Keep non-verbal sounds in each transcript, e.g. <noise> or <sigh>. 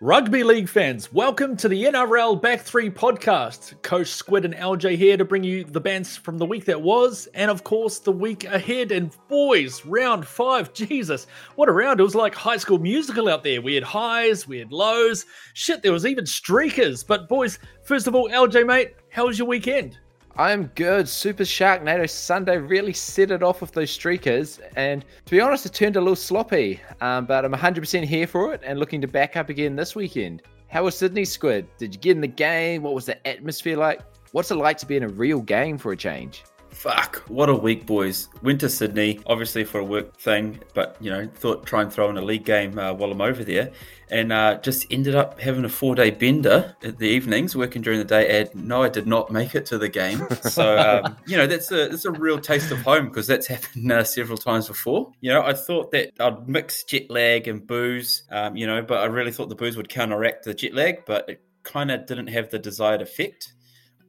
Rugby League fans, welcome to the NRL Back 3 podcast. Coach Squid and LJ here to bring you the bands from the week that was, and of course, the week ahead. And boys, round five, <laughs> Jesus, what a round. It was like high school musical out there. We had highs, we had lows. Shit, there was even streakers. But boys, first of all, LJ, mate, how was your weekend? I'm good. Super Sharknado Sunday really set it off with those streakers. And to be honest, it turned a little sloppy. Um, but I'm 100% here for it and looking to back up again this weekend. How was Sydney Squid? Did you get in the game? What was the atmosphere like? What's it like to be in a real game for a change? Fuck, what a week, boys. Went to Sydney, obviously for a work thing, but, you know, thought try and throw in a league game uh, while I'm over there. And uh, just ended up having a four day bender at the evenings, working during the day. And no, I did not make it to the game. <laughs> So, um, you know, that's a, that's a real taste of home because that's happened uh, several times before. You know, I thought that I'd mix jet lag and booze, um, you know, but I really thought the booze would counteract the jet lag, but it kind of didn't have the desired effect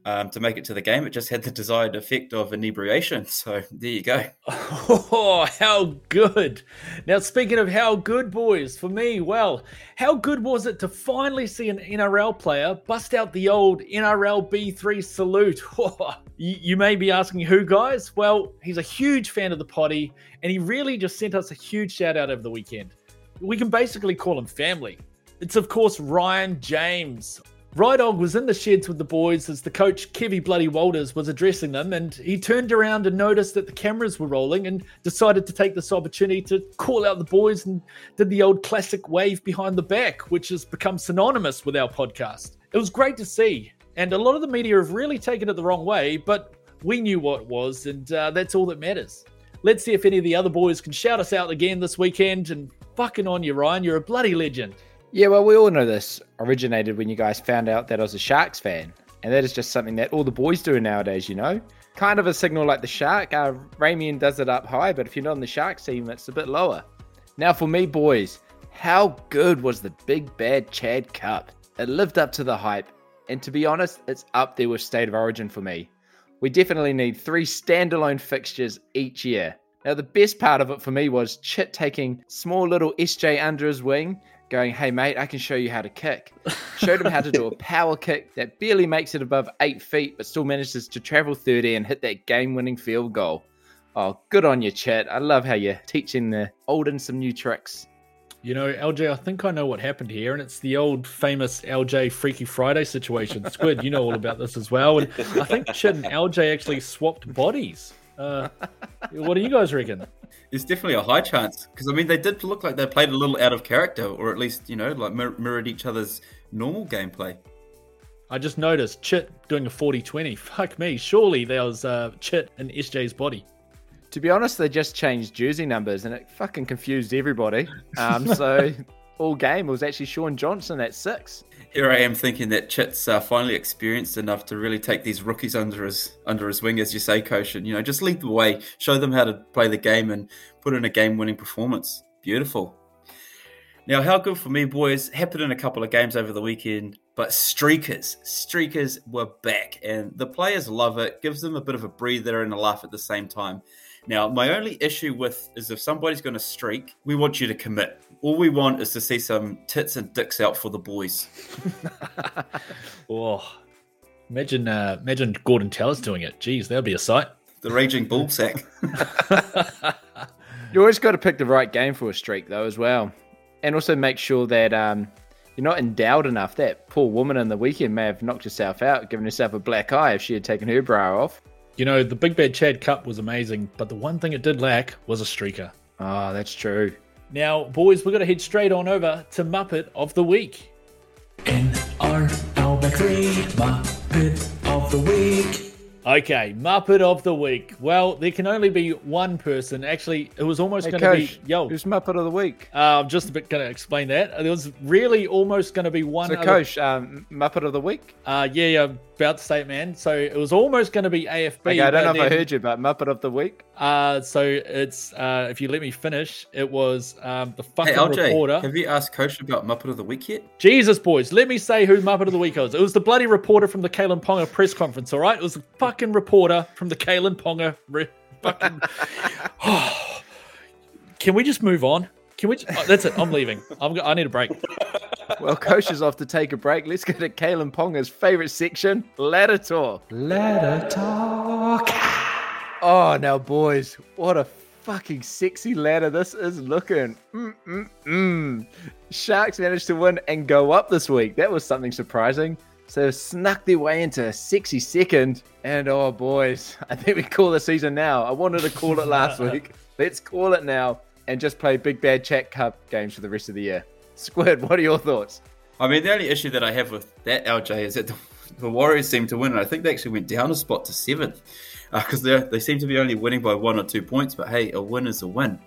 um, to make it to the game. It just had the desired effect of inebriation. <laughs> So there you go. Oh, how good. Now, speaking of how good, boys, for me, well, how good was it to finally see an NRL player bust out the old NRL B3 salute? <laughs> you, you may be asking who, guys? Well, he's a huge fan of the potty, and he really just sent us a huge shout out over the weekend. We can basically call him family. It's, of course, Ryan James. Rydog was in the sheds with the boys as the coach, Kevy Bloody Walters, was addressing them, and he turned around and noticed that the cameras were rolling and decided to take this opportunity to call out the boys and did the old classic wave behind the back, which has become synonymous with our podcast. It was great to see, and a lot of the media have really taken it the wrong way, but we knew what it was, and uh, that's all that matters. Let's see if any of the other boys can shout us out again this weekend, and fucking on you, Ryan, you're a bloody legend. Yeah, well, we all know this originated when you guys found out that I was a Sharks fan. And that is just something that all the boys do nowadays, you know? Kind of a signal like the Shark. Uh, Ramian does it up high, but if you're not on the Sharks team, it's a bit lower. Now, for me, boys, how good was the Big Bad Chad Cup? It lived up to the hype. And to be honest, it's up there with State of Origin for me. We definitely need three standalone fixtures each year. Now, the best part of it for me was Chit taking small little SJ under his wing going, hey, mate, I can show you how to kick. Showed him how to do a <laughs> power kick that barely makes it above eight feet, but still manages to travel 30 and hit that game winning field goal. Oh, good on you, Chet. I love how you're teaching the old and some new tricks. You know, LJ, I think I know what happened here, and it's the old famous LJ Freaky Friday situation. Squid, you know all about this as well. And I think Chet and LJ actually swapped bodies. Uh, what do you guys reckon? There's definitely a high chance because I mean they did look like they played a little out of character, or at least you know like mir- mirrored each other's normal gameplay. I just noticed Chit doing a 40-20. <laughs> Fuck me, surely there was uh, Chit in SJ's body. To be honest, they just changed jersey numbers and it fucking confused everybody. <laughs> Um, so all game it was actually Shaun Johnson at six here I am thinking that Chit's uh, finally experienced enough to really take these rookies under his under his wing, as you say, and you know just lead the way, show them how to play the game, and put in a game-winning performance. Beautiful. Now, how good for me, boys? Happened in a couple of games over the weekend, but streakers, streakers were back, and the players love it. Gives them a bit of a breather and a laugh at the same time. Now, my only issue with is if somebody's going to streak, we want you to commit all we want is to see some tits and dicks out for the boys. <laughs> oh, imagine, uh, imagine Gordon Tallis doing it. Jeez, that'd be a sight. The raging bull sack. <laughs> you always got to pick the right game for a streak, though, as well, and also make sure that um, you're not endowed enough. That poor woman in the weekend may have knocked herself out, given herself a black eye if she had taken her bra off. You know, the Big Bad Chad Cup was amazing, but the one thing it did lack was a streaker. Oh, that's true. Now, boys, we're going to head straight on over to Muppet of the Week. In our Outback 3, Muppet of the Week. Okay, Muppet of the Week. Well, there can only be one person. Actually, it was almost hey, going to be. Yo. Who's Muppet of the Week? Uh, I'm just a bit going to explain that. There was really almost going to be one. So, other... Coach, um, Muppet of the Week? Uh, yeah, yeah, about to say it, man. So it was almost going to be AFB. Okay, I don't know then, if I heard you, but Muppet of the Week? Uh, so it's, uh, if you let me finish, it was um, the fucking hey, LJ, reporter. Have you asked Coach about Muppet of the Week yet? Jesus, boys, let me say who Muppet of the Week was. It was the bloody reporter from the Kalyn Ponga press conference, all right? It was the fucking reporter from the Kalyn Ponga. Re- fucking. <laughs> <sighs> <sighs> can we just move on? Can we? Just, oh, that's it. I'm leaving. I'm, I need a break. Well, Coach is off to take a break. Let's go to Kalyn Ponga's favorite section, ladder talk. Ladder talk. Oh, now, boys, what a fucking sexy ladder this is looking. Mm-mm-mm. Sharks managed to win and go up this week. That was something surprising. So snuck their way into a sexy second. And oh, boys, I think we call the season now. I wanted to call it last <laughs> week. Let's call it now and just play Big Bad Chad Cup games for the rest of the year. Squid, what are your thoughts? I mean, the only issue that I have with that LJ is that the, the Warriors seem to win, and I think they actually went down a spot to seventh because uh, they seem to be only winning by one or two points. But hey, a win is a win.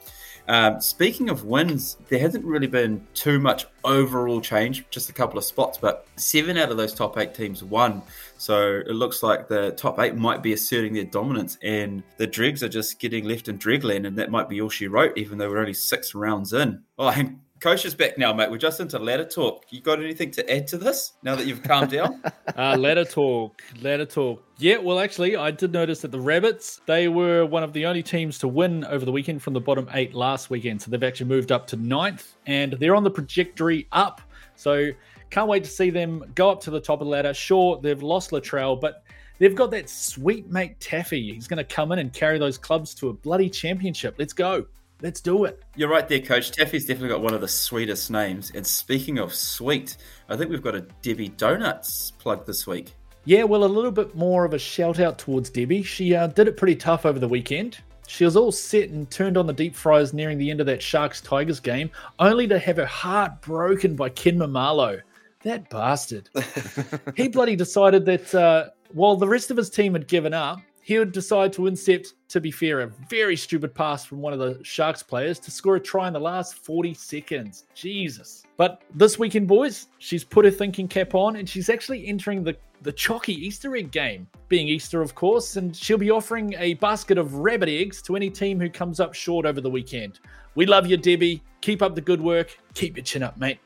Um, speaking of wins, there hasn't really been too much overall change, just a couple of spots, but seven out of those top eight teams won. So it looks like the top eight might be asserting their dominance, and the Dregs are just getting left in Dregland, and that might be all she wrote, even though we're only six rounds in. Oh, and Coach is back now, mate. We're just into ladder talk. You got anything to add to this now that you've calmed down? <laughs> Uh, ladder talk, ladder talk. Yeah, well, actually, I did notice that the Rabbits they were one of the only teams to win over the weekend from the bottom eight last weekend. So they've actually moved up to ninth, and they're on the trajectory up. So can't wait to see them go up to the top of the ladder. Sure, they've lost Latrell, but they've got that sweet mate Taffy. He's going to come in and carry those clubs to a bloody championship. Let's go. Let's do it. You're right there, Coach. Taffy's definitely got one of the sweetest names. And speaking of sweet, I think we've got a Debbie Donuts plug this week. Yeah, well, a little bit more of a shout out towards Debbie. She uh, did it pretty tough over the weekend. She was all set and turned on the deep fries nearing the end of that Sharks Tigers game, only to have her heart broken by Ken Maumalo. That bastard. <laughs> he bloody decided that uh, while the rest of his team had given up, he would decide to intercept, to be fair, a very stupid pass from one of the Sharks players to score a try in the last 40 seconds. Jesus. But this weekend, boys, she's put her thinking cap on and she's actually entering the, the Chalky Easter egg game, being Easter, of course, and she'll be offering a basket of rabbit eggs to any team who comes up short over the weekend. We love you, Debbie. Keep up the good work. Keep your chin up, mate.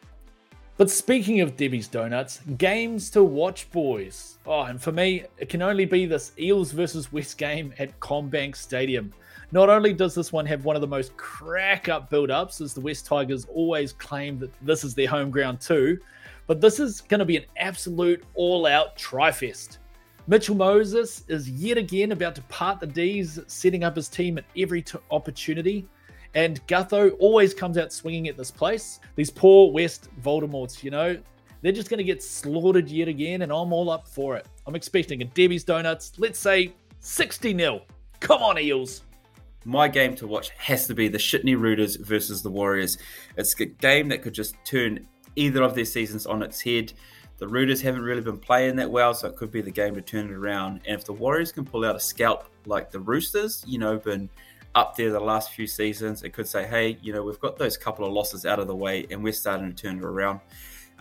But speaking of Debbie's Donuts, games to watch, boys. Oh, and for me, it can only be this Eels versus West game at CommBank Stadium. Not only does this one have one of the most crack up build ups, as the West Tigers always claim that this is their home ground too, but this is going to be an absolute all out tri-fest. Mitchell Moses is yet again about to part the D's, setting up his team at every t- opportunity. And Gutho always comes out swinging at this place. These poor West Voldemorts, you know, they're just going to get slaughtered yet again, and I'm all up for it. I'm expecting a Debbie's Donuts, let's say 60 0. Come on, Eels. My game to watch has to be the Shitney Rooters versus the Warriors. It's a game that could just turn either of their seasons on its head. The Rooters haven't really been playing that well, so it could be the game to turn it around. And if the Warriors can pull out a scalp like the Roosters, you know, been up there the last few seasons, it could say, hey, you know, we've got those couple of losses out of the way and we're starting to turn it around.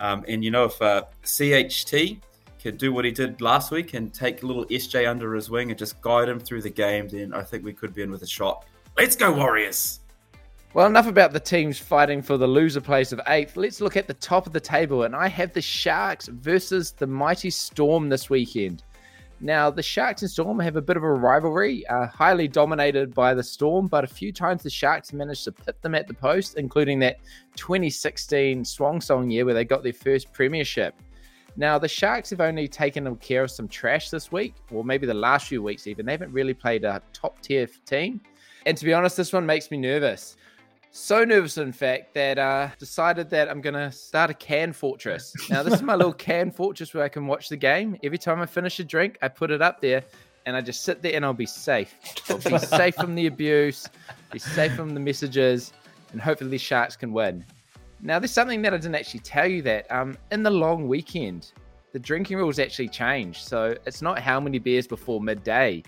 Um, and, you know, if uh, CHT can do what he did last week and take little SJ under his wing and just guide him through the game, then I think we could be in with a shot. Let's go, Warriors! Well, enough about the teams fighting for the loser place of eighth. Let's look at the top of the table, and I have the Sharks versus the mighty Storm this weekend. Now, the Sharks and Storm have a bit of a rivalry, uh, highly dominated by the Storm, but a few times the Sharks managed to pit them at the post, including that 2016 Swan Song year where they got their first premiership. Now, the Sharks have only taken care of some trash this week, or maybe the last few weeks even. They haven't really played a top tier team. And to be honest, this one makes me nervous. So nervous, in fact, that uh, decided that I'm going to start a can fortress. Now, this is my little <laughs> can fortress where I can watch the game. Every time I finish a drink, I put it up there and I just sit there and I'll be safe. I'll be <laughs> safe from the abuse, be safe from the messages, and hopefully the Sharks can win. Now, there's something that I didn't actually tell you that um, in the long weekend, the drinking rules actually changed. So it's not how many beers before midday,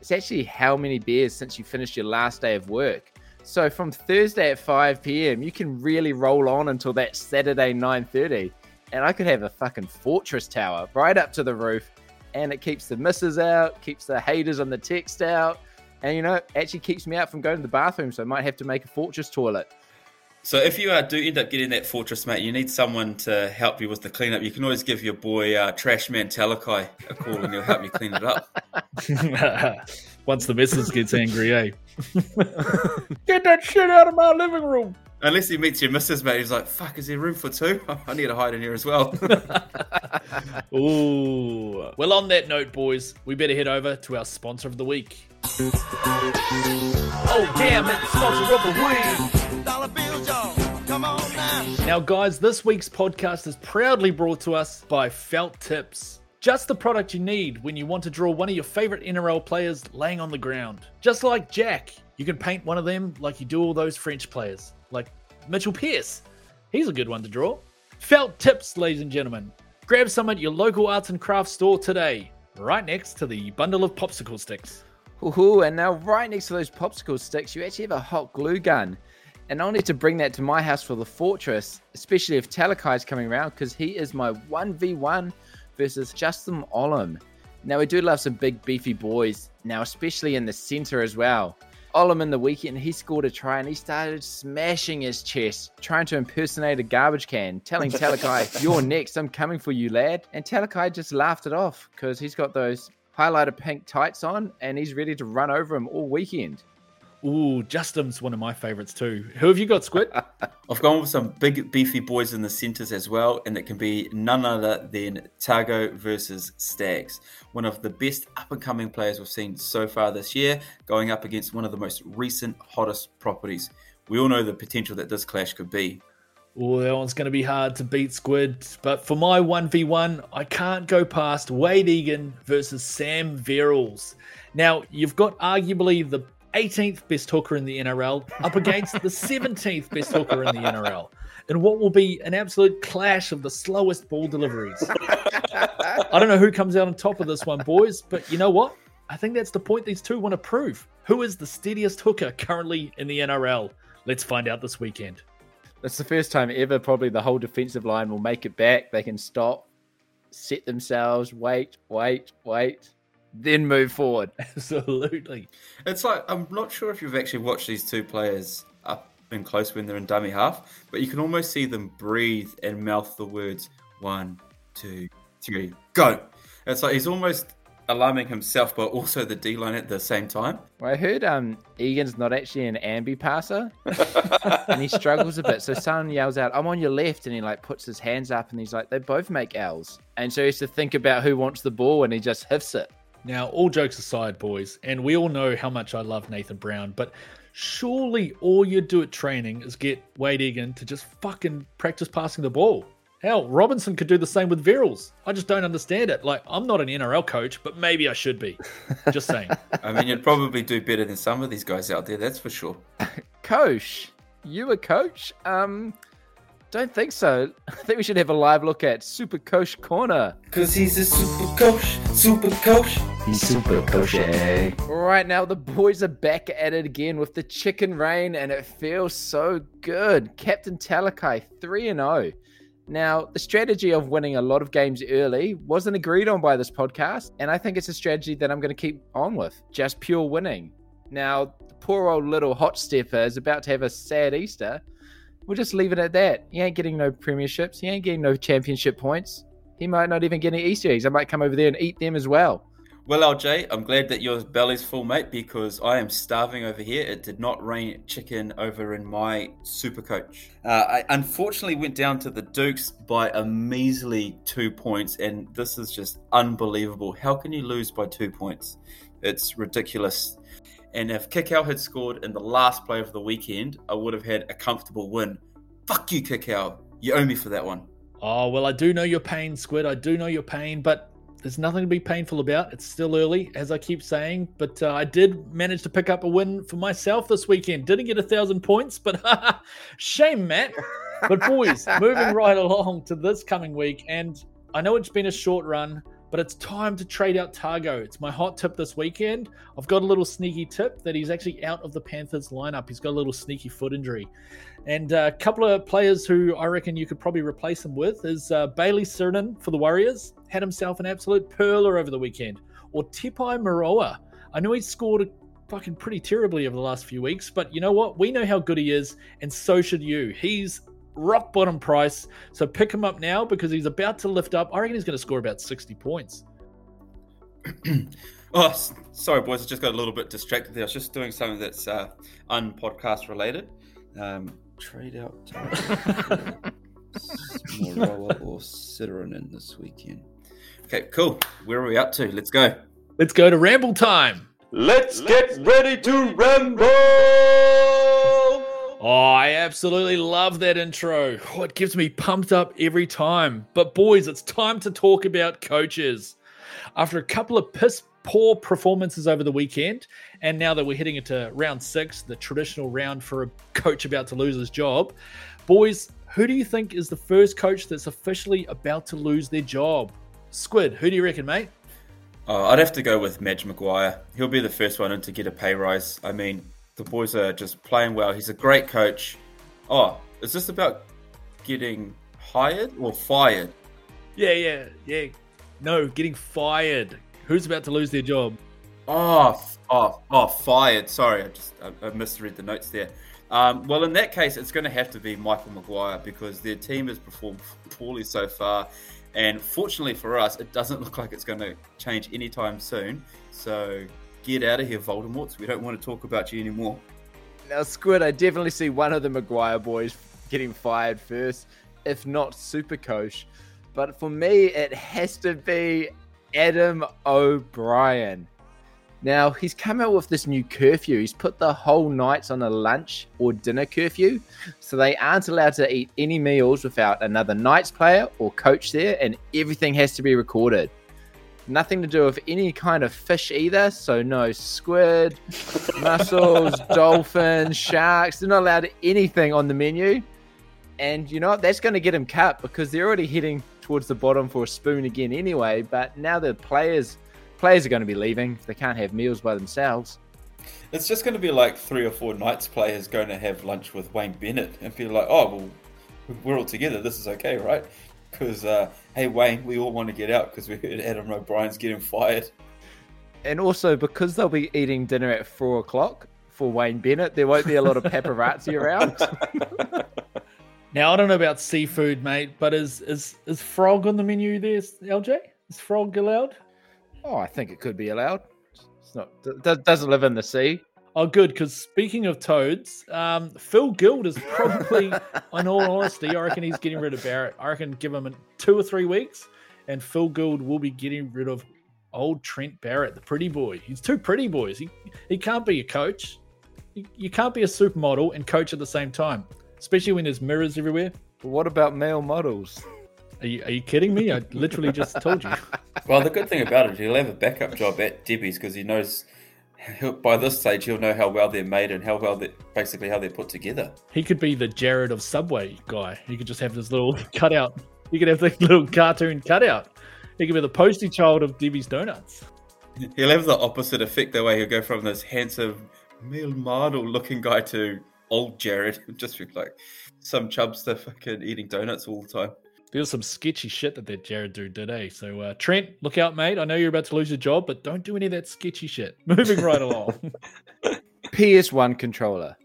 it's actually how many beers since you finished your last day of work. So from Thursday at 5 p.m., you can really roll on until that Saturday 9:30, and I could have a fucking fortress tower right up to the roof, and it keeps the misses out, keeps the haters on the text out, and you know, actually keeps me out from going to the bathroom. So I might have to make a fortress toilet. So if you uh, do end up getting that fortress, mate, you need someone to help you with the cleanup. You can always give your boy uh, Trash Man Talakai a call, and he'll help you clean it up. <laughs> <laughs> Once the missus gets angry, eh? <laughs> Get that shit out of my living room. Unless he meets your missus, mate, he's like, "Fuck, is there room for two? <laughs> I need to hide in here as well." <laughs> Ooh. Well, on that note, boys, we better head over to our sponsor of the week. Oh, damn it, sponsor of the week. Dollar bills, y'all. Come on now. Now, guys, this week's podcast is proudly brought to us by Felt Tips. Just the product you need when you want to draw one of your favorite NRL players laying on the ground. Just like Jack, you can paint one of them like you do all those French players, like Mitchell Pearce. He's a good one to draw. Felt Tips, ladies and gentlemen. Grab some at your local arts and crafts store today, right next to the bundle of popsicle sticks. Ooh, and now right next to those popsicle sticks, you actually have a hot glue gun. And I'll need to bring that to my house for the fortress, especially if Talakai is coming around, because he is my 1v1 versus Justin Olam. Now, we do love some big, beefy boys, now, especially in the center as well. Olam in the weekend, he scored a try and he started smashing his chest, trying to impersonate a garbage can, telling <laughs> Talakai, You're next, I'm coming for you, lad. And Talakai just laughed it off because he's got those highlighter pink tights on and he's ready to run over him all weekend. Ooh, Justin's one of my favorites too. Who have you got, Squid? <laughs> I've gone with some big beefy boys in the centres as well, and it can be none other than Targo versus Stags, one of the best up and coming players we've seen so far this year, going up against one of the most recent hottest properties. We all know the potential that this clash could be. Oh, that one's going to be hard to beat, Squid. But for my 1v1, I can't go past Wade Egan versus Sam Verrills. Now, you've got arguably the 18th best hooker in the NRL up against the 17th best hooker in the NRL. In what will be an absolute clash of the slowest ball deliveries. I don't know who comes out on top of this one, boys, but you know what? I think that's the point these two want to prove. Who is the steadiest hooker currently in the NRL? Let's find out this weekend. That's the first time ever, probably the whole defensive line will make it back. They can stop, set themselves, wait, wait, wait, then move forward. <laughs> Absolutely. It's like I'm not sure if you've actually watched these two players up and close when they're in dummy half, but you can almost see them breathe and mouth the words one, two, three, go. It's like he's almost alarming himself, but also the D line at the same time. Well, I heard um Egan's not actually an ambi passer, <laughs> and he struggles a bit. So someone yells out, "I'm on your left," and he like puts his hands up, and he's like, "They both make L's," and so he has to think about who wants the ball, and he just hiffs it. Now, all jokes aside, boys, and we all know how much I love Nathan Brown, but surely all you do at training is get Wade Egan to just fucking practice passing the ball. Hell, Robinson could do the same with Verrills. I just don't understand it. Like, I'm not an NRL coach, but maybe I should be. Just saying. <laughs> I mean, you'd probably do better than some of these guys out there, that's for sure. <laughs> Coach, you a coach? Um, don't think so. <laughs> I think we should have a live look at Super Coach Corner. Because he's a super coach, super coach. He's super kosher. Eh? Right now, the boys are back at it again with the chicken rain, and it feels so good. Captain Talakai 3 0. Now, the strategy of winning a lot of games early wasn't agreed on by this podcast, and I think it's a strategy that I'm going to keep on with just pure winning. Now, the poor old little hot stepper is about to have a sad Easter. We'll just leave it at that. He ain't getting no premierships, he ain't getting no championship points. He might not even get any Easter eggs. I might come over there and eat them as well. Well, LJ, I'm glad that your belly's full, mate, because I am starving over here. It did not rain chicken over in my super coach. Uh, I unfortunately went down to the Dukes by a measly two points, and this is just unbelievable. How can you lose by two points? It's ridiculous. And if Kickow had scored in the last play of the weekend, I would have had a comfortable win. Fuck you, Kickow. You owe me for that one. Oh, well, I do know your pain, Squid. I do know your pain, but there's nothing to be painful about. It's still early, as I keep saying, but uh, I did manage to pick up a win for myself this weekend. Didn't get a thousand points, but <laughs> shame, Matt. But, boys, <laughs> moving right along to this coming week, and I know it's been a short run, but it's time to trade out Targo. It's my hot tip this weekend. I've got a little sneaky tip that he's actually out of the Panthers lineup. He's got a little sneaky foot injury. And a couple of players who I reckon you could probably replace him with is uh, Bailey Cernan for the Warriors. Had himself an absolute perler over the weekend. Or Tepai Moeroa. I know he scored fucking pretty terribly over the last few weeks, but you know what? We know how good he is, and so should you. He's rock bottom price. So pick him up now because he's about to lift up. I reckon he's going to score about 60 points. <clears throat> Oh, sorry, boys. I just got a little bit distracted there. I was just doing something that's uh, unpodcast related. Um, trade out <laughs> Smoroa or Citroen this weekend. Okay, cool. Where are we up to? Let's go. Let's go to ramble time. Let's get ready to ramble! Oh, I absolutely love that intro. Oh, it gives me pumped up every time. But, boys, it's time to talk about coaches. After a couple of piss poor performances over the weekend, and now that we're heading into round six, the traditional round for a coach about to lose his job, boys, who do you think is the first coach that's officially about to lose their job? Squid, who do you reckon, mate? Oh, I'd have to go with Madge Maguire. He'll be the first one to get a pay rise. I mean, the boys are just playing well. He's a great coach. Oh, is this about getting hired or fired? Yeah, yeah, yeah. No, getting fired. Who's about to lose their job? Oh, oh, oh, fired. Sorry, I just I, I misread the notes there. Um, well, in that case, it's going to have to be Michael Maguire because their team has performed poorly so far, and fortunately for us, it doesn't look like it's going to change anytime soon. So get out of here, Voldemorts. We don't want to talk about you anymore. Now, Squid, I definitely see one of the Maguire boys getting fired first, if not Super Coach. But for me, it has to be Adam O'Brien. Now, he's come out with this new curfew. He's put the whole Knights on a lunch or dinner curfew. So they aren't allowed to eat any meals without another Knights player or coach there, and everything has to be recorded. Nothing to do with any kind of fish either. So no squid, <laughs> mussels, dolphins, sharks. They're not allowed anything on the menu. And you know what? That's going to get them cut because they're already heading towards the bottom for a spoon again anyway. But now the players players are going to be leaving. They can't have meals by themselves. It's just going to be like three or four Knights players going to have lunch with Wayne Bennett and be like, oh, well, we're all together. This is okay, right? Because, uh, hey, Wayne, we all want to get out because we heard Adam O'Brien's getting fired. And also because they'll be eating dinner at four o'clock for Wayne Bennett, there won't be a lot of paparazzi <laughs> around. Now I don't know about seafood, mate, but is is is frog on the menu there, LJ? Is frog allowed? oh, I think it could be allowed. It's not do- doesn't live in the sea. Oh, good. Because speaking of toads, um, Phil Gould is probably, <laughs> in all honesty, I reckon he's getting rid of Barrett. I reckon give him two or three weeks, and Phil Gould will be getting rid of old Trent Barrett, the pretty boy. He's too pretty, boys. He he can't be a coach. You, you can't be a supermodel and coach at the same time, especially when there's mirrors everywhere. But what about male models? Are you, are you kidding me? I literally just told you. <laughs> Well, the good thing about it, he'll have a backup job at Debbie's because he knows he'll, by this stage he'll know how well they're made and how well they basically how they're put together. He could be the Jared of Subway guy. He could just have this little <laughs> cutout. He could have the little cartoon cutout. He could be the posty child of Debbie's Donuts. He'll have the opposite effect that way. He'll go from this handsome, male model looking guy to old Jared, <laughs> just be like some chubster fucking eating donuts all the time. There's some sketchy shit that that Jared dude did, eh? So uh, Trent, look out, mate. I know you're about to lose your job, but don't do any of that sketchy shit. <laughs> Moving right along. <laughs> PS1 controller,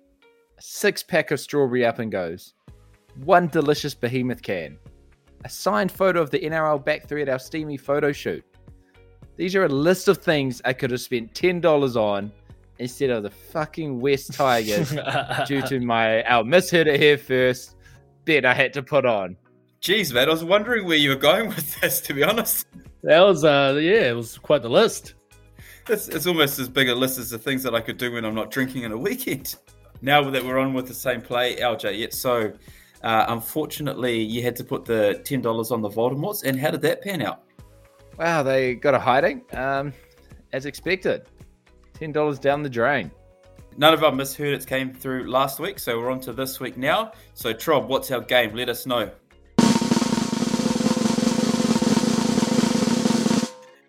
a six pack of strawberry up and goes, one delicious behemoth can, a signed photo of the NRL back three at our steamy photo shoot. These are a list of things I could have spent ten dollars on instead of the fucking West Tigers <laughs> due to my our misheard it here first bet I had to put on. Jeez, man, I was wondering where you were going <laughs> with this. To be honest, that was uh yeah, it was quite the list. it's, it's almost as big a list as the things that I could do when I'm not drinking in a weekend. <laughs> Now that we're on with the same play, LJ, yeah, so uh, unfortunately you had to put the ten dollars on the Voldemorts, and how did that pan out? Wow, they got a hiding, um, as expected. Ten dollars down the drain. None of our misheard it came through last week, so we're on to this week now. So, Trob, what's our game? Let us know.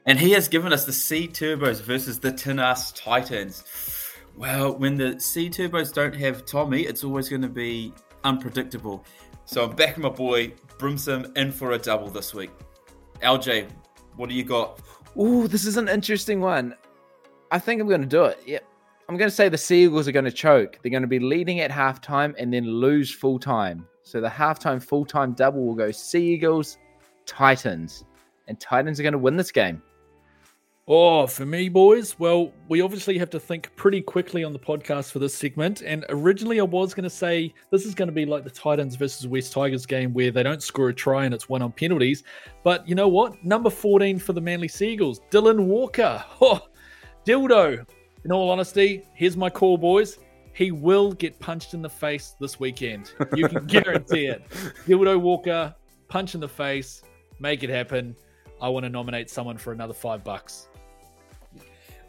And he has given us the C Turbos versus the Tinas Titans. Well, when the C Turbos don't have Tommy, it's always going to be unpredictable. So I'm backing my boy Brimson in for a double this week. LJ, what do you got? Ooh, this is an interesting one. I think I'm going to do it. Yep. I'm going to say the Seagulls are going to choke. They're going to be leading at halftime and then lose full time. So the halftime full time double will go Seagulls, Titans. And Titans are going to win this game. Oh, for me, boys, well, we obviously have to think pretty quickly on the podcast for this segment. And originally, I was going to say this is going to be like the Titans versus West Tigers game where they don't score a try and it's one on penalties. But you know what? Number 14 for the Manly Seagulls, Dylan Walker. <laughs> Oh, dildo. In all honesty, here's my call, boys. He will get punched in the face this weekend. You can <laughs> guarantee it. Dildo Walker, punch in the face, make it happen. I want to nominate someone for another five bucks.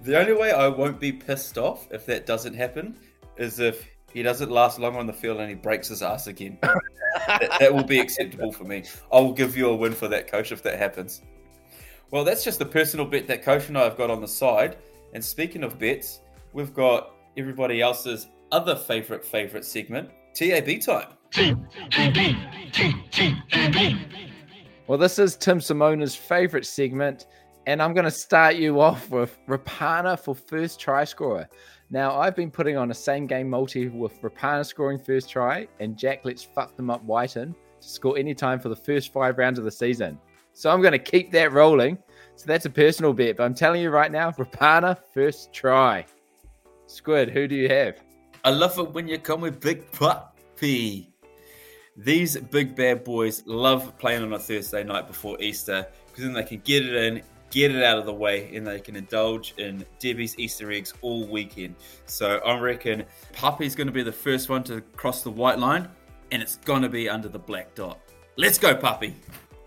The only way I won't be pissed off if that doesn't happen is if he doesn't last long on the field and he breaks his ass again. <laughs> that, that will be acceptable for me. I will give you a win for that, coach, if that happens. Well, that's just the personal bet that coach and I have got on the side. And speaking of bets, we've got everybody else's other favorite favorite segment, TAB time. Well, this is Tim Simona's favorite segment, and I'm going to start you off with Rapana for first try scorer. Now, I've been putting on a same game multi with Rapana scoring first try and Jack Let's Fuck Them Up Wighton to score any time for the first five rounds of the season. So I'm going to keep that rolling. So that's a personal bet, but I'm telling you right now, Rapana first try. Squid, who do you have? I love it when you come with Big Puppy. These big bad boys love playing on a Thursday night before Easter because then they can get it in, get it out of the way, and they can indulge in Debbie's Easter eggs all weekend. So I reckon Puppy's going to be the first one to cross the white line, and it's going to be under the black dot. Let's go, Puppy.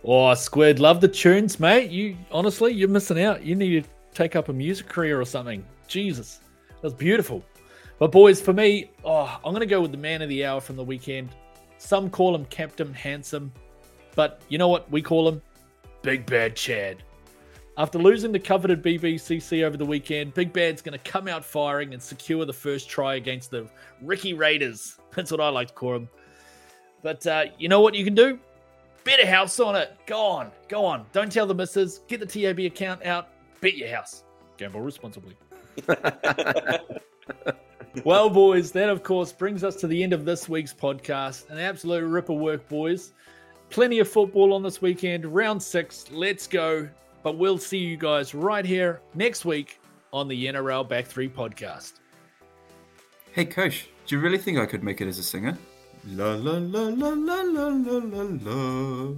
Oh, Squid, love the tunes, mate. You honestly, you're missing out. You need to take up a music career or something. Jesus, that's beautiful. But boys, for me, oh, I'm going to go with the man of the hour from the weekend. Some call him Captain Handsome, but you know what we call him? Big Bad Chad. After losing the coveted BBCC over the weekend, Big Bad's going to come out firing and secure the first try against the Ricky Raiders. <laughs> That's what I like to call them. But uh, you know what you can do? Bet a house on it. Go on, go on. Don't tell the missus. Get the TAB account out. Bet your house. Gamble responsibly. <laughs> well, boys, that of course brings us to the end of this week's podcast. An absolute ripper work, boys. Plenty of football on this weekend. Round six. Let's go. But we'll see you guys right here next week on the NRL Back Three podcast. Hey, coach, do you really think I could make it as a singer? La la la la la la la la la.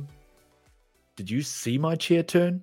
Did you see my chair turn?